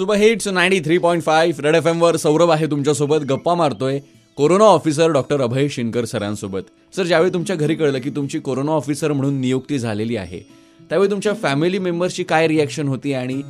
Super hits ninety three point five red F एमवर Saurabh आहे तुमच्यासोबत. गप्पा मारतोय. Corona officer doctor Abhay Shinkar सरांसोबत. Sir ज्यावेळी तुमच्या घरी कळलं की तुमची कोरोना ऑफिसर म्हणून नियुक्ती झालेली आहे त्यावेळी तुमच्या फॅमिली मेंबर्सची काय रिॲक्शन होती आणि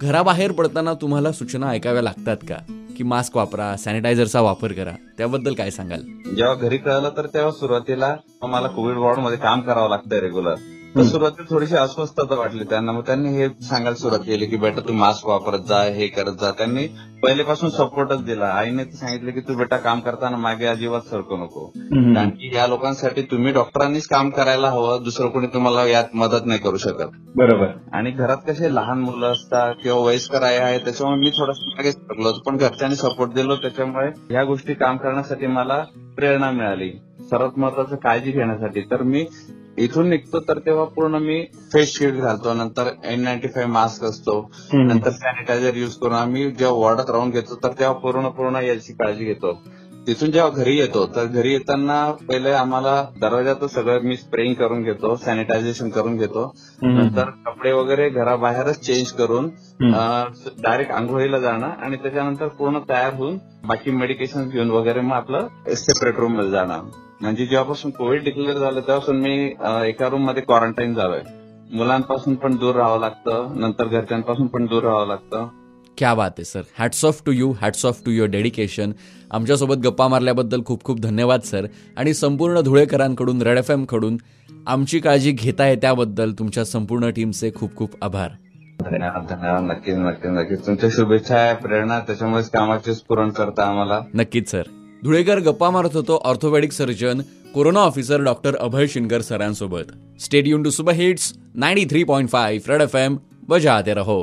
घराबाहेर पडताना तुम्हाला सूचना ऐकाव्या लागतात का? की मास्क वापरा सॅनिटायझरचा वापर करा त्याबद्दल काय सांगाल? जेव्हा घरी कळलं तर तेव्हा सुरुवातीला मला कोविड वॉर्डमध्ये काम करावं लागतं रेग्युलर तर सुरुवातीला थोडीशी अस्वस्थता वाटली त्यांना. मग त्यांनी हे सांगायला सुरुवात केली की बेटा तू मास्क वापरत जा हे करत जा. त्यांनी पहिलेपासून सपोर्टच दिला. आईने सांगितलं की तू बेटा काम करताना मागे अजिबात सरकू नको. कारण की या लोकांसाठी तुम्ही डॉक्टरांनीच काम करायला हवं. दुसरं कोणी तुम्हाला यात मदत नाही करू शकत. बरोबर. आणि घरात कसे लहान मुलं असतात किंवा वयस्कर आई आहे त्याच्यामुळे मी थोडंसं मागे सरकलो होतो. पण घरच्यांनी सपोर्ट दिलो. त्याच्यामुळे ह्या गोष्टी काम करण्यासाठी मला प्रेरणा मिळाली. सर्वात महत्वाचं काळजी घेण्यासाठी. तर मी इथून निघतो तर तेव्हा पूर्ण मी फेस शिल्ड घालतो. नंतर एन नाईन्टी फाईव्ह मास्क असतो. नंतर सॅनिटायझर युज करून आम्ही जेव्हा वॉर्डात राहून घेतो तर तेव्हा पूर्ण पूर्ण याची काळजी घेतो. तिथून जेव्हा घरी येतो तर घरी येताना पहिले आम्हाला दरवाजात सगळं मी स्प्रेइंग करून घेतो सॅनिटायझेशन करून घेतो. नंतर कपडे वगैरे घराबाहेरच चेंज करून डायरेक्ट आंघोळीला जाणं आणि त्याच्यानंतर पूर्ण तयार होऊन बाकी मेडिकेशन घेऊन वगैरे मग आपलं सेपरेट रूममध्ये जाणं. म्हणजे जेव्हापासून कोविड डिक्लेअर झालं तेव्हापासून मी एका रूममध्ये क्वारंटाईन झालोय. मुलांपासून पण दूर राहावं लागतं नंतर घरच्यांपासून पण दूर राहावं लागतं. क्या बात आहे sir hats off to you hats off to your dedication आमच्यासोबत गप्पा मारल्याबद्दल खूप खूप धन्यवाद सर आणि संपूर्ण धुळेकरांकडून रेड एफ एमकडून आमची काळजी घेताय त्याबद्दल तुमच्या संपूर्ण टीमचे खूप खूप आभार. धन्यवाद धन्यवाद. नक्कीच नक्कीच नक्कीच तुमच्या शुभेच्छा आहे प्रेरणा त्याच्यामुळेच कामाचे स्फुरण करता आम्हाला. नक्कीच सर धुळेकर गप्पा मारत होतो orthopaedic surgeon corona officer doctor Abhay Shinkar सरांसोबत. Stay tuned to super hits ninety three point five red F M बजाते रहो.